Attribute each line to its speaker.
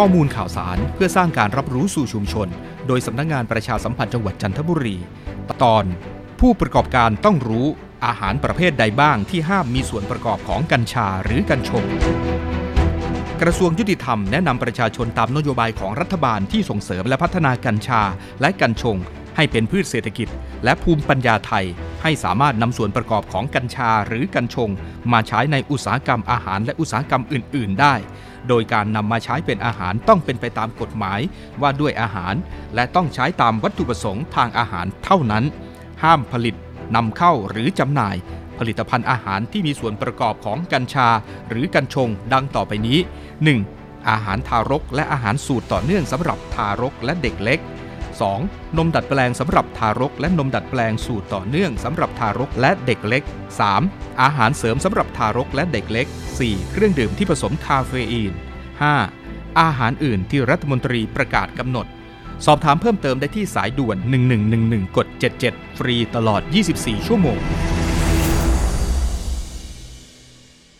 Speaker 1: ข้อมูลข่าวสารเพื่อสร้างการรับรู้สู่ชุมชน โดยสำนักงงานประชาสัมพันธ์จังหวัดจันทบุรี ตอน ผู้ประกอบการต้องรู้อาหารประเภทใดบ้างที่ห้ามมีส่วนประกอบของกัญชาหรือกัญชง กระทรวงยุติธรรมแนะนำประชาชนตามนโยบายของรัฐบาลที่ส่งเสริมและพัฒนากัญชาและกัญชง ให้เป็นพืชเศรษฐกิจ และภูมิปัญญาไทย ให้สามารถนำส่วนประกอบของกัญชาหรือกัญชง มาใช้ในอุตสาหกรรมอาหารและอุตสาหกรรมอื่น ๆ ได้ โดยการนำมาใช้เป็นอาหารต้องเป็นไปตามกฎหมายว่าด้วยอาหาร และต้องใช้ตามวัตถุประสงค์ทางอาหารเท่านั้น ห้ามผลิตนำเข้าหรือจำหน่าย ผลิตภัณฑ์อาหารที่มีส่วนประกอบของกัญชา หรือกัญชงดังต่อไปนี้ 1. อาหารทารกและอาหารสูตรต่อเนื่องสำหรับทารกและเด็กเล็ก 2. นมดัดแปลงสำหรับทารก และนมดัดแปลงสูตรต่อเนื่องสำหรับทารกและเด็กเล็ก 3. อาหารเสริมสำหรับทารกและเด็กเล็ก 4. เครื่องดื่มที่ผสมคาเฟอีน 5. อาหารอื่นที่รัฐมนตรีประกาศกำหนด สอบถามเพิ่มเติมได้ที่สายด่วน 1111 กด 77 ฟรีตลอด 24 ชั่วโมง